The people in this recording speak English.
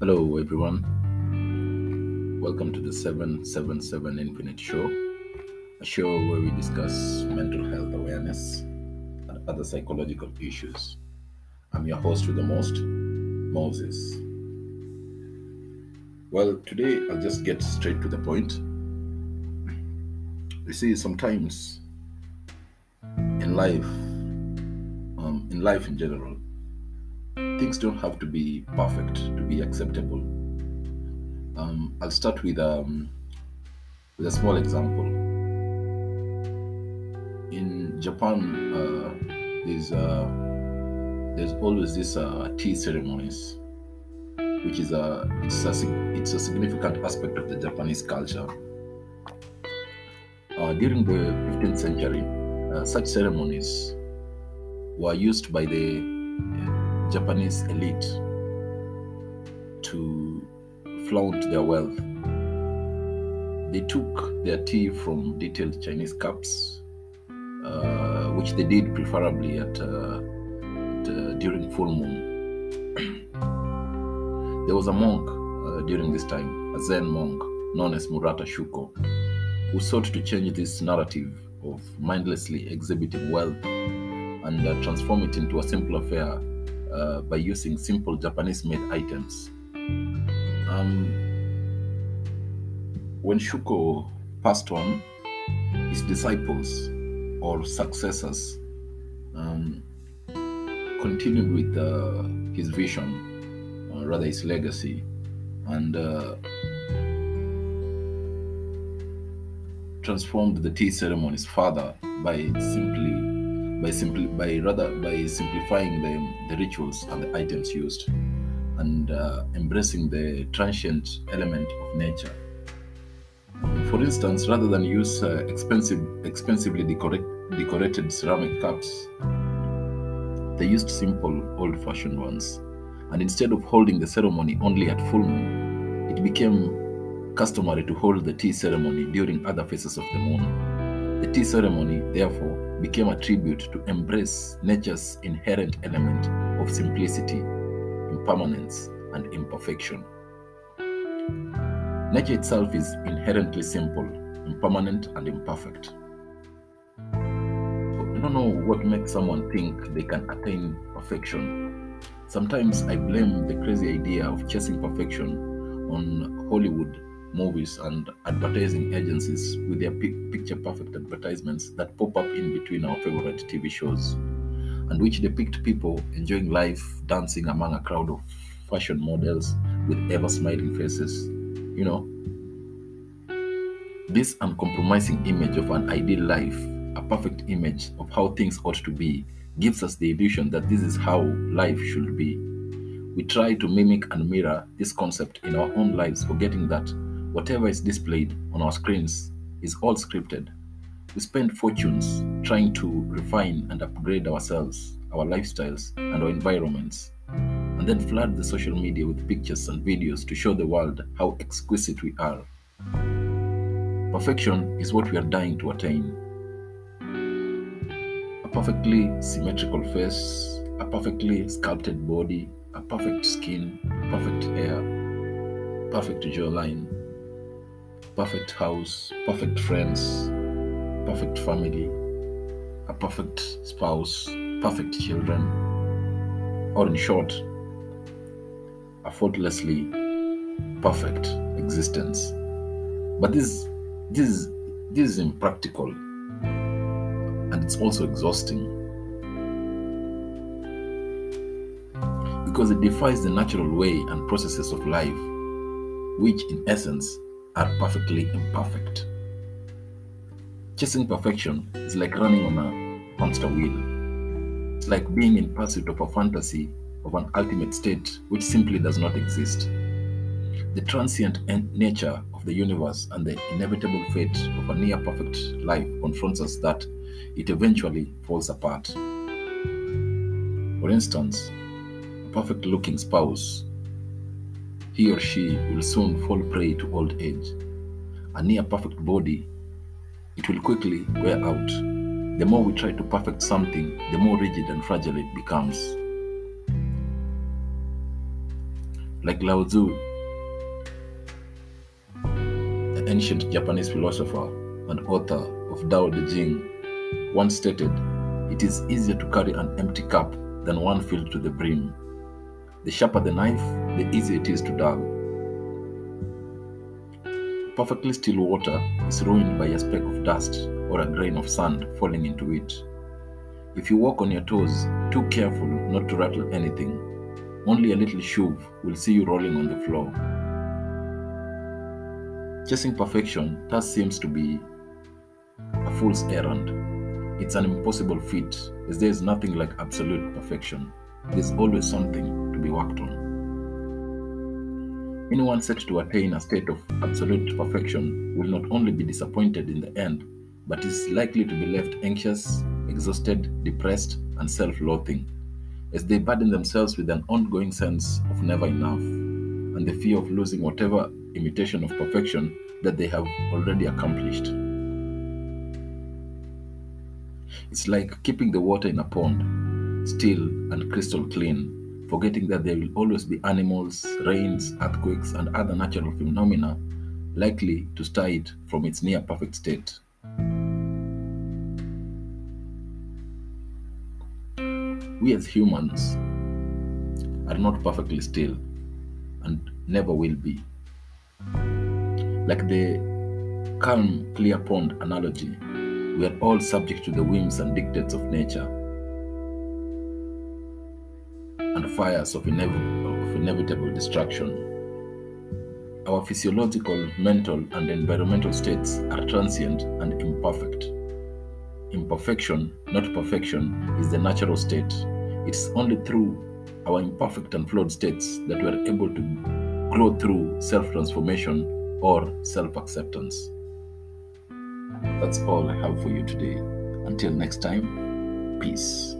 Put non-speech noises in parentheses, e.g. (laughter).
Hello, everyone. Welcome to the 777 Infinite Show, a show where we discuss mental health awareness and other psychological issues. I'm your host with the most, Moses. Well, today I'll just get straight to the point. You see, sometimes in life, um, in life in general, things don't have to be perfect to be acceptable. Um, I'll start with um, with a small example. In Japan, uh, there's uh, there's always this uh, tea ceremonies, which is a it's a it's a significant aspect of the Japanese culture. Uh, during the 15th century, uh, such ceremonies were used by the Japanese elite to flaunt their wealth. They took their tea from detailed Chinese cups, uh, which they did preferably at, uh, at, uh, during full moon. (clears throat) there was a monk uh, during this time, a Zen monk known as Murata Shuko, who sought to change this narrative of mindlessly exhibiting wealth and uh, transform it into a simple affair uh, by using simple Japanese made items. Um, when Shuko passed on, his disciples or successors um, continued with uh, his vision, or rather his legacy, and uh, transformed the tea ceremonies further by simply by simply by rather by simplifying the, the rituals and the items used and uh, embracing the transient element of nature. For instance rather than use uh, expensive expensively decorate, decorated ceramic cups they used simple old-fashioned ones. And instead of holding the ceremony only at full moon it became customary to hold the tea ceremony during other phases of the moon. The tea ceremony therefore became a tribute to embrace nature's inherent element of simplicity, impermanence, and imperfection. Nature itself is inherently simple, impermanent, and imperfect. I don't know what makes someone think they can attain perfection. Sometimes I blame the crazy idea of chasing perfection on Hollywood movies and advertising agencies with their picture perfect advertisements that pop up in between our favorite TV shows and which depict people enjoying life dancing among a crowd of fashion models with ever smiling faces. You know, this uncompromising image of an ideal life, a perfect image of how things ought to be, gives us the illusion that this is how life should be. We try to mimic and mirror this concept in our own lives, forgetting that whatever is displayed on our screens is all scripted. We spend fortunes trying to refine and upgrade ourselves, our lifestyles, and our environments, and then flood the social media with pictures and videos to show the world how exquisite we are. Perfection is what we are dying to attain. A perfectly symmetrical face, a perfectly sculpted body, a perfect skin, perfect hair, perfect jawline, perfect house, perfect friends, perfect family, a perfect spouse, perfect children, or in short, a faultlessly perfect existence. But this, this, this is impractical. And it's also exhausting. Because it defies the natural way and processes of life, which in essence are perfectly imperfect. Chasing perfection is like running on a hamster wheel. It's like being in pursuit of a fantasy of an ultimate state which simply does not exist. The transient nature of the universe and the inevitable fate of a near perfect life confronts us that it eventually falls apart. For instance, a perfect looking spouse he or she will soon fall prey to old age. A near perfect body, it will quickly wear out. The more we try to perfect something, the more rigid and fragile it becomes. Like Lao Tzu, the ancient Japanese philosopher and author of Tao Te Ching, once stated, It is easier to carry an empty cup than one filled to the brim. The sharper the knife, the easier it is to dull. Perfectly still water is ruined by a speck of dust or a grain of sand falling into it. If you walk on your toes, too careful not to rattle anything, only a little shove will see you rolling on the floor. Chasing perfection thus seems to be a fool's errand. It's an impossible feat, as there is nothing like absolute perfection. There's always something to be worked on. Anyone set to attain a state of absolute perfection will not only be disappointed in the end, but is likely to be left anxious, exhausted, depressed, and self loathing, as they burden themselves with an ongoing sense of never enough and the fear of losing whatever imitation of perfection that they have already accomplished. It's like keeping the water in a pond, still and crystal clean, forgetting that there will always be animals, rains, earthquakes, and other natural phenomena likely to stir it from its near perfect state. We as humans are not perfectly still and never will be. Like the calm, clear pond analogy, we are all subject to the whims and dictates of nature and fires of, inev- of inevitable destruction. Our physiological, mental, and environmental states are transient and imperfect. Imperfection, not perfection, is the natural state. It's only through our imperfect and flawed states that we are able to grow through self transformation or self acceptance. That's all I have for you today. Until next time, peace.